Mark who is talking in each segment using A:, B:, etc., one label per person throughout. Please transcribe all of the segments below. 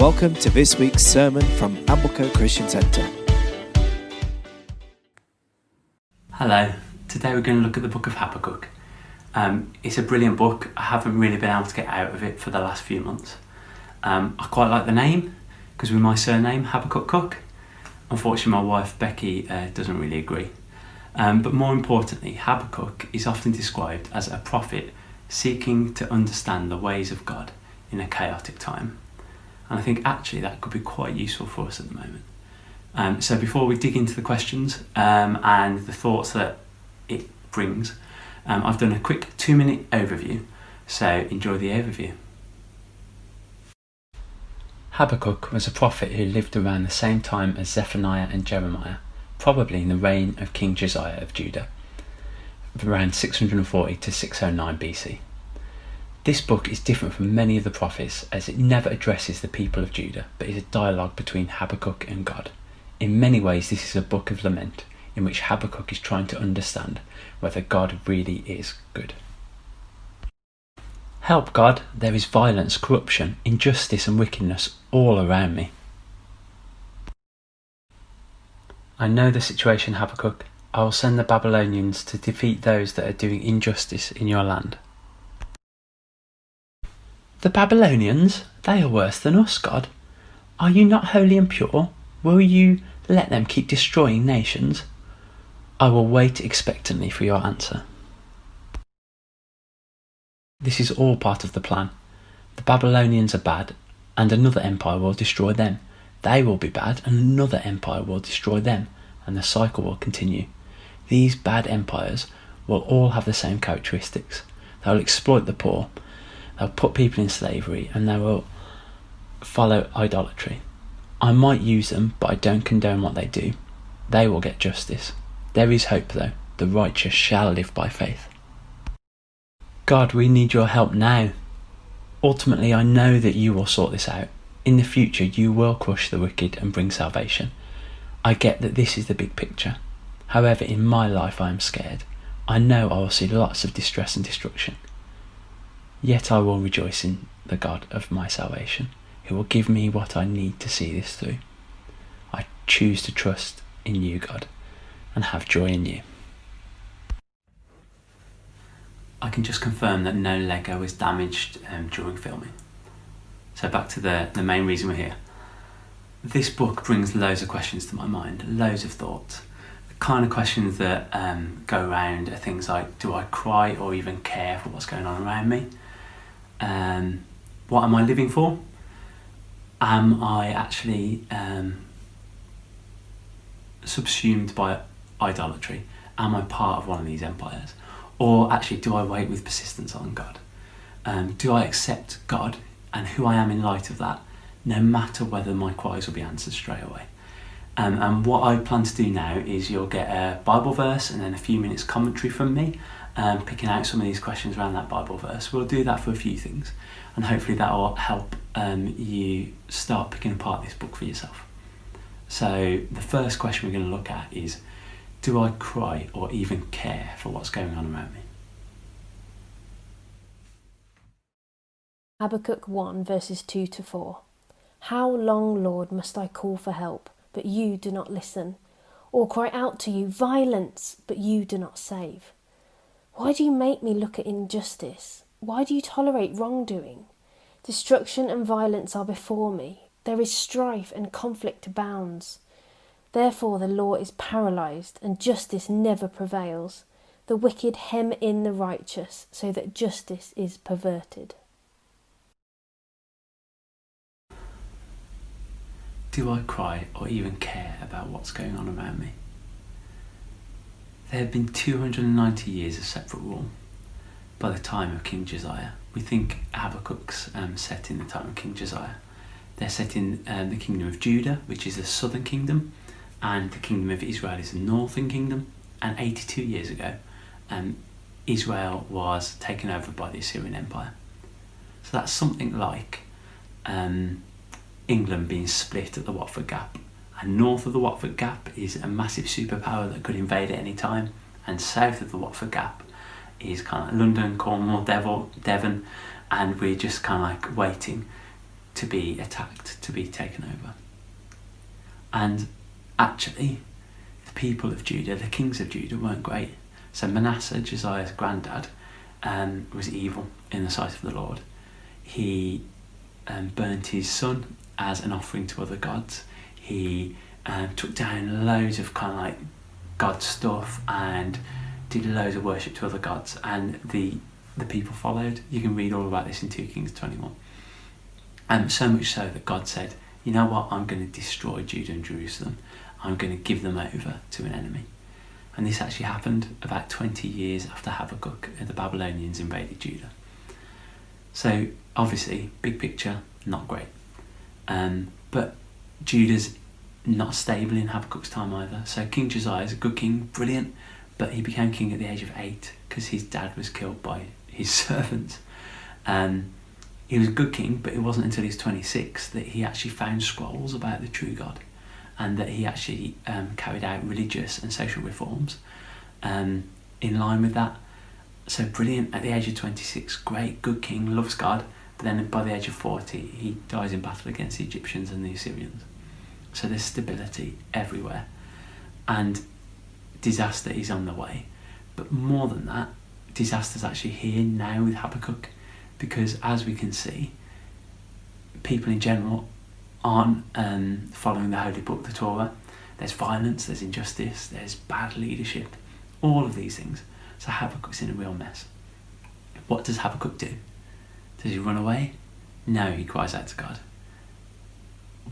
A: Welcome to this week's sermon from Amblecote Christian Centre.
B: Hello, today we're going to look at the book of Habakkuk. Um, it's a brilliant book. I haven't really been able to get out of it for the last few months. Um, I quite like the name because with my surname, Habakkuk Cook. Unfortunately, my wife Becky uh, doesn't really agree. Um, but more importantly, Habakkuk is often described as a prophet seeking to understand the ways of God in a chaotic time. And I think actually that could be quite useful for us at the moment. Um, so before we dig into the questions um, and the thoughts that it brings, um, I've done a quick two minute overview. So enjoy the overview. Habakkuk was a prophet who lived around the same time as Zephaniah and Jeremiah, probably in the reign of King Josiah of Judah, around 640 to 609 BC. This book is different from many of the prophets as it never addresses the people of Judah, but is a dialogue between Habakkuk and God. In many ways, this is a book of lament in which Habakkuk is trying to understand whether God really is good. Help, God, there is violence, corruption, injustice, and wickedness all around me. I know the situation, Habakkuk. I will send the Babylonians to defeat those that are doing injustice in your land. The Babylonians? They are worse than us, God. Are you not holy and pure? Will you let them keep destroying nations? I will wait expectantly for your answer. This is all part of the plan. The Babylonians are bad, and another empire will destroy them. They will be bad, and another empire will destroy them, and the cycle will continue. These bad empires will all have the same characteristics. They will exploit the poor, they'll put people in slavery, and they will follow idolatry. I might use them, but I don't condone what they do. They will get justice. There is hope, though. The righteous shall live by faith. God, we need your help now. Ultimately, I know that you will sort this out. In the future, you will crush the wicked and bring salvation. I get that this is the big picture. However, in my life, I am scared. I know I will see lots of distress and destruction. Yet I will rejoice in the God of my salvation, who will give me what I need to see this through. I choose to trust in you, God, and have joy in you. I can just confirm that no Lego was damaged um, during filming. So back to the, the main reason we're here. This book brings loads of questions to my mind, loads of thoughts. The kind of questions that um, go around are things like do I cry or even care for what's going on around me? Um, what am I living for? Am I actually um, subsumed by idolatry? Am I part of one of these empires? Or actually, do I wait with persistence on God? Um, do I accept God and who I am in light of that, no matter whether my cries will be answered straight away? Um, and what I plan to do now is you'll get a Bible verse and then a few minutes commentary from me, um, picking out some of these questions around that Bible verse. We'll do that for a few things, and hopefully that will help um, you start picking apart this book for yourself. So, the first question we're going to look at is do I cry or even care for what's going on around me?
C: Habakkuk 1 verses 2 to 4. How long, Lord, must I call for help, but you do not listen, or cry out to you, violence, but you do not save? Why do you make me look at injustice? Why do you tolerate wrongdoing? Destruction and violence are before me. There is strife and conflict abounds. Therefore, the law is paralyzed, and justice never prevails. The wicked hem in the righteous, so that justice is perverted.
B: Do I cry or even care about what's going on around me? There have been 290 years of separate rule by the time of King Josiah. We think Habakkuk's um, set in the time of King Josiah. They're set in um, the kingdom of Judah, which is the southern kingdom, and the kingdom of Israel is the northern kingdom. And 82 years ago, um, Israel was taken over by the Assyrian Empire. So that's something like um, England being split at the Watford Gap. And north of the Watford Gap is a massive superpower that could invade at any time, and south of the Watford Gap is kind of London, Cornwall, Devon, Devon, and we're just kind of like waiting to be attacked, to be taken over. And actually, the people of Judah, the kings of Judah, weren't great. So Manasseh, Josiah's granddad, um, was evil in the sight of the Lord. He um, burnt his son as an offering to other gods. He um, took down loads of kind of like God stuff and did loads of worship to other gods, and the the people followed. You can read all about this in 2 Kings 21. And um, so much so that God said, You know what? I'm going to destroy Judah and Jerusalem. I'm going to give them over to an enemy. And this actually happened about 20 years after Habakkuk the Babylonians invaded Judah. So, obviously, big picture, not great. Um, but Judah's not stable in Habakkuk's time either. So, King Josiah is a good king, brilliant, but he became king at the age of eight because his dad was killed by his servants. Um, he was a good king, but it wasn't until he was 26 that he actually found scrolls about the true God and that he actually um, carried out religious and social reforms um, in line with that. So brilliant at the age of 26, great, good king, loves God, but then by the age of 40, he dies in battle against the Egyptians and the Assyrians. So there's stability everywhere, and disaster is on the way. But more than that, disaster's actually here now with Habakkuk, because as we can see, people in general aren't um, following the holy book, the Torah. There's violence, there's injustice, there's bad leadership, all of these things. So Habakkuk's in a real mess. What does Habakkuk do? Does he run away? No, he cries out to God.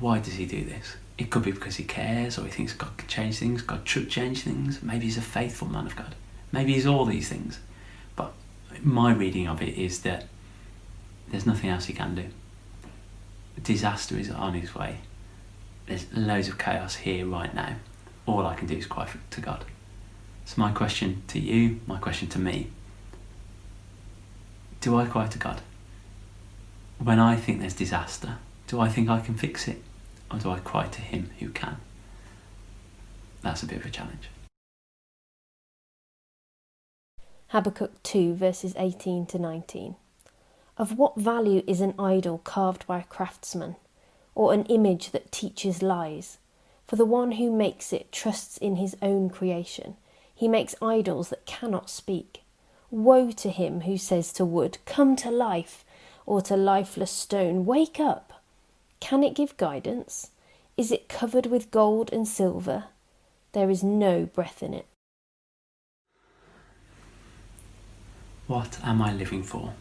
B: Why does he do this? It could be because he cares or he thinks God can change things, God should change things. Maybe he's a faithful man of God. Maybe he's all these things. But my reading of it is that there's nothing else he can do disaster is on his way. There's loads of chaos here right now. All I can do is cry to God. So, my question to you, my question to me do I cry to God? When I think there's disaster, do I think I can fix it? Or do I cry to Him who can? That's a bit of a challenge.
C: Habakkuk 2, verses 18 to 19. Of what value is an idol carved by a craftsman, or an image that teaches lies? For the one who makes it trusts in his own creation. He makes idols that cannot speak. Woe to him who says to wood, Come to life, or to lifeless stone, Wake up! Can it give guidance? Is it covered with gold and silver? There is no breath in it.
B: What am I living for?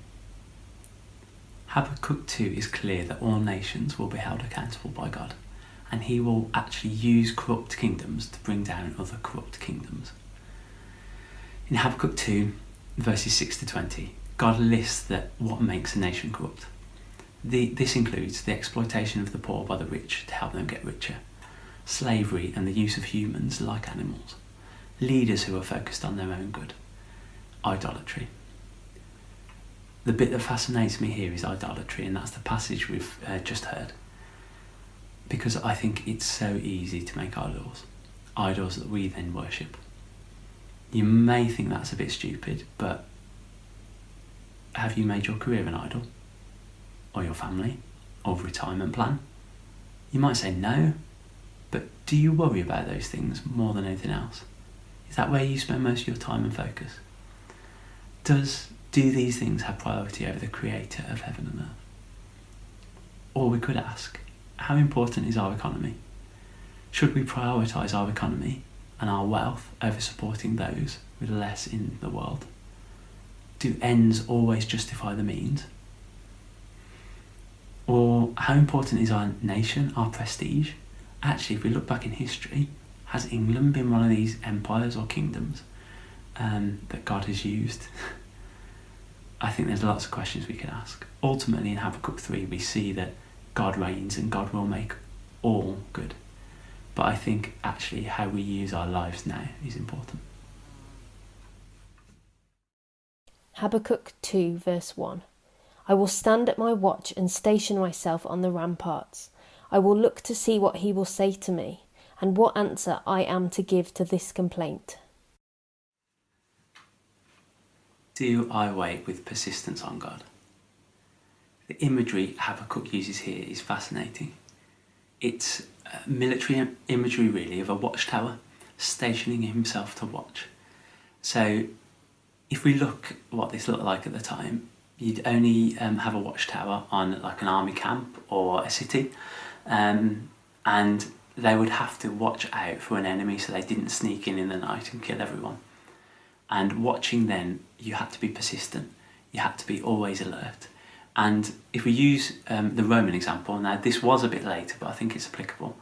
B: Habakkuk 2 is clear that all nations will be held accountable by God, and he will actually use corrupt kingdoms to bring down other corrupt kingdoms. In Habakkuk 2, verses 6 to 20, God lists that what makes a nation corrupt. The, this includes the exploitation of the poor by the rich to help them get richer, slavery and the use of humans like animals, leaders who are focused on their own good, idolatry, the bit that fascinates me here is idolatry, and that's the passage we've uh, just heard. Because I think it's so easy to make idols, idols that we then worship. You may think that's a bit stupid, but have you made your career an idol? Or your family? Or retirement plan? You might say no, but do you worry about those things more than anything else? Is that where you spend most of your time and focus? Does do these things have priority over the creator of heaven and earth? Or we could ask, how important is our economy? Should we prioritise our economy and our wealth over supporting those with less in the world? Do ends always justify the means? Or how important is our nation, our prestige? Actually, if we look back in history, has England been one of these empires or kingdoms um, that God has used I think there's lots of questions we could ask. Ultimately, in Habakkuk 3, we see that God reigns and God will make all good. But I think actually how we use our lives now is important.
C: Habakkuk 2, verse 1 I will stand at my watch and station myself on the ramparts. I will look to see what he will say to me, and what answer I am to give to this complaint.
B: Do I wait with persistence on God? the imagery Habakkuk uses here is fascinating. It's uh, military imagery, really, of a watchtower stationing himself to watch. So, if we look what this looked like at the time, you'd only um, have a watchtower on like an army camp or a city, um, and they would have to watch out for an enemy so they didn't sneak in in the night and kill everyone. And watching then, you had to be persistent. You had to be always alert. And if we use um, the Roman example, now this was a bit later, but I think it's applicable.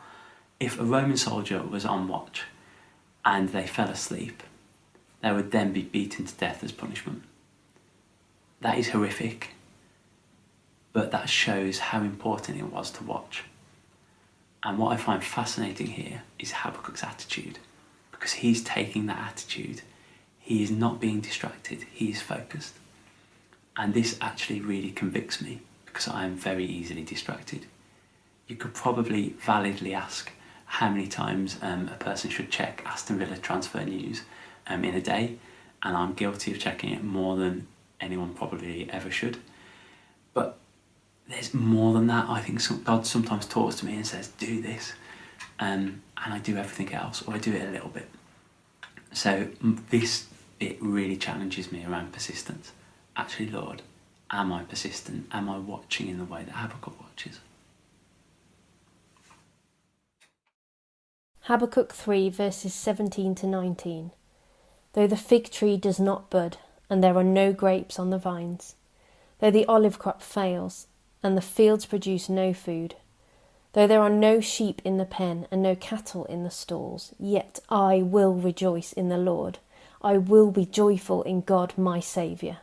B: If a Roman soldier was on watch and they fell asleep, they would then be beaten to death as punishment. That is horrific, but that shows how important it was to watch. And what I find fascinating here is Habakkuk's attitude, because he's taking that attitude. He is not being distracted, he is focused. And this actually really convicts me because I am very easily distracted. You could probably validly ask how many times um, a person should check Aston Villa transfer news um, in a day, and I'm guilty of checking it more than anyone probably ever should. But there's more than that. I think some, God sometimes talks to me and says, "Do this," um, and I do everything else, or I do it a little bit. So this bit really challenges me around persistence. Actually, Lord, am I persistent? Am I watching in the way that Habakkuk watches?
C: Habakkuk 3 verses 17 to 19. Though the fig tree does not bud, and there are no grapes on the vines, though the olive crop fails, and the fields produce no food, though there are no sheep in the pen and no cattle in the stalls, yet I will rejoice in the Lord. I will be joyful in God my Saviour.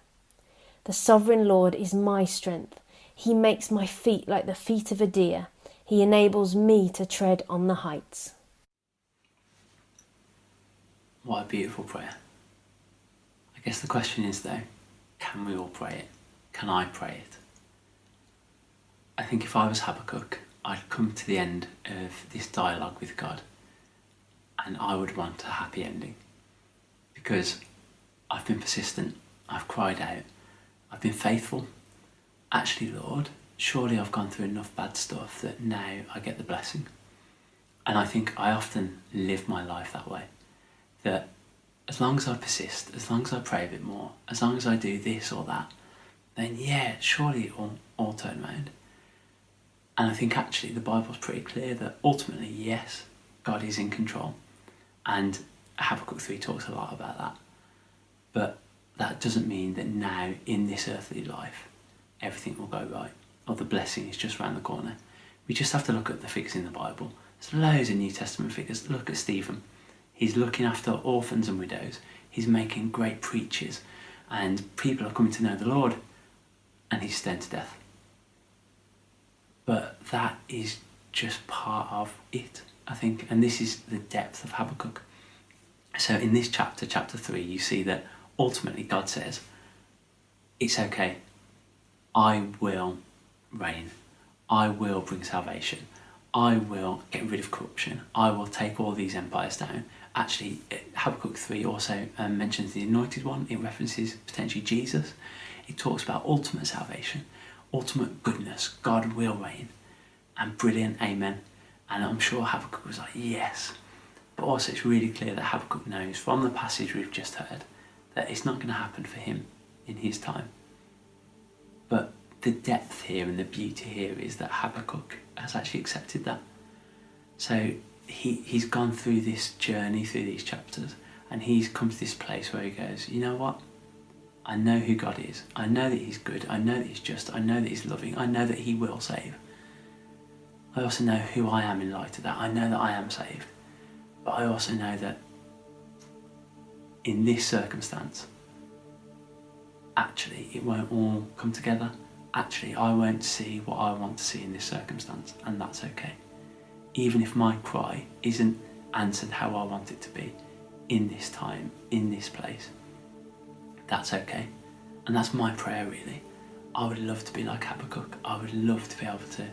C: The sovereign Lord is my strength. He makes my feet like the feet of a deer. He enables me to tread on the heights.
B: What a beautiful prayer. I guess the question is, though, can we all pray it? Can I pray it? I think if I was Habakkuk, I'd come to the end of this dialogue with God and I would want a happy ending because I've been persistent, I've cried out, I've been faithful. Actually, Lord, surely I've gone through enough bad stuff that now I get the blessing. And I think I often live my life that way. That as long as I persist, as long as I pray a bit more, as long as I do this or that, then yeah, surely it will all turn around. And I think actually the Bible's pretty clear that ultimately, yes, God is in control. And Habakkuk 3 talks a lot about that. But that doesn't mean that now in this earthly life everything will go right or the blessing is just round the corner. We just have to look at the figures in the Bible. There's loads of New Testament figures. Look at Stephen. He's looking after orphans and widows. He's making great preachers, and people are coming to know the Lord, and he's stoned to death. But that is just part of it, I think, and this is the depth of Habakkuk. So in this chapter, chapter 3, you see that ultimately God says, It's okay. I will reign. I will bring salvation. I will get rid of corruption. I will take all these empires down. Actually, Habakkuk 3 also um, mentions the anointed one. It references potentially Jesus. It talks about ultimate salvation, ultimate goodness. God will reign. And brilliant, amen. And I'm sure Habakkuk was like, yes. But also, it's really clear that Habakkuk knows from the passage we've just heard that it's not going to happen for him in his time. But the depth here and the beauty here is that Habakkuk has actually accepted that. So he, he's gone through this journey through these chapters and he's come to this place where he goes, you know what? I know who God is. I know that He's good. I know that He's just. I know that He's loving. I know that He will save. I also know who I am in light of that. I know that I am saved. But I also know that in this circumstance, actually, it won't all come together. Actually, I won't see what I want to see in this circumstance, and that's okay. Even if my cry isn't answered how I want it to be in this time, in this place, that's okay. And that's my prayer, really. I would love to be like Habakkuk. I would love to be able to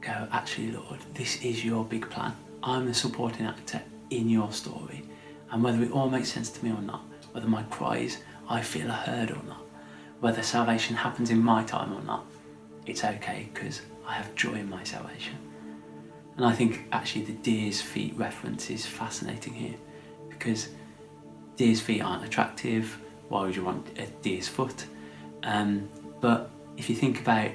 B: go, actually, Lord, this is your big plan. I'm the supporting actor in your story and whether it all makes sense to me or not, whether my cries I feel heard or not, whether salvation happens in my time or not, it's okay because I have joy in my salvation. And I think actually the deer's feet reference is fascinating here because deer's feet aren't attractive. Why would you want a deer's foot? Um, but if you think about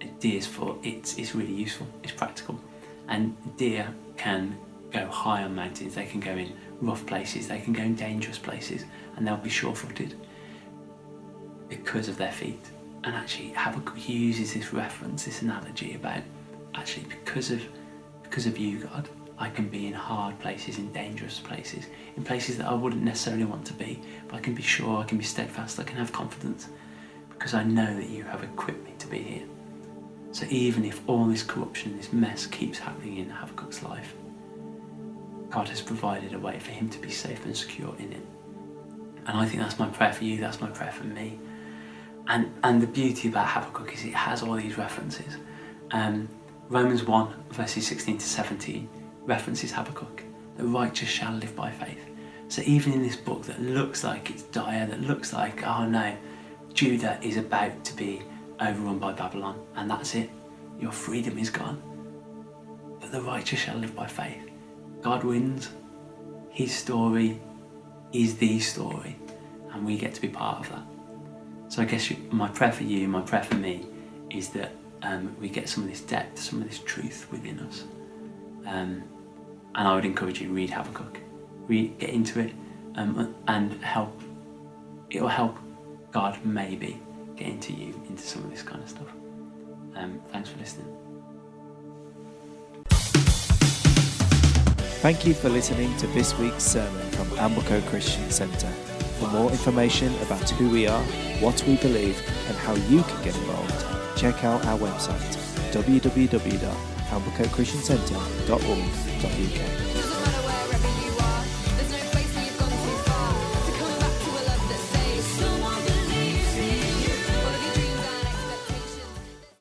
B: a deer's foot, it's, it's really useful, it's practical. And deer can go high on mountains, they can go in rough places, they can go in dangerous places, and they'll be sure footed because of their feet. And actually, Habakkuk uses this reference, this analogy about actually because of because of you, God, I can be in hard places, in dangerous places, in places that I wouldn't necessarily want to be, but I can be sure, I can be steadfast, I can have confidence because I know that you have equipped me to be here. So even if all this corruption, this mess keeps happening in Habakkuk's life, God has provided a way for him to be safe and secure in it. And I think that's my prayer for you, that's my prayer for me. And, and the beauty about Habakkuk is it has all these references. Um, Romans 1, verses 16 to 17, references Habakkuk. The righteous shall live by faith. So even in this book that looks like it's dire, that looks like, oh no, Judah is about to be overrun by Babylon, and that's it. Your freedom is gone. But the righteous shall live by faith. God wins. His story is the story, and we get to be part of that. So I guess my prayer for you, my prayer for me, is that um, we get some of this depth, some of this truth within us. Um, and I would encourage you to read Habakkuk, read, get into it, um, and help. It will help God maybe get into you into some of this kind of stuff. Um, thanks for listening.
A: Thank you for listening to this week's sermon from Amblecote Christian Centre. For more information about who we are, what we believe, and how you can get involved, check out our website www.amblecochristiancentre.org.uk.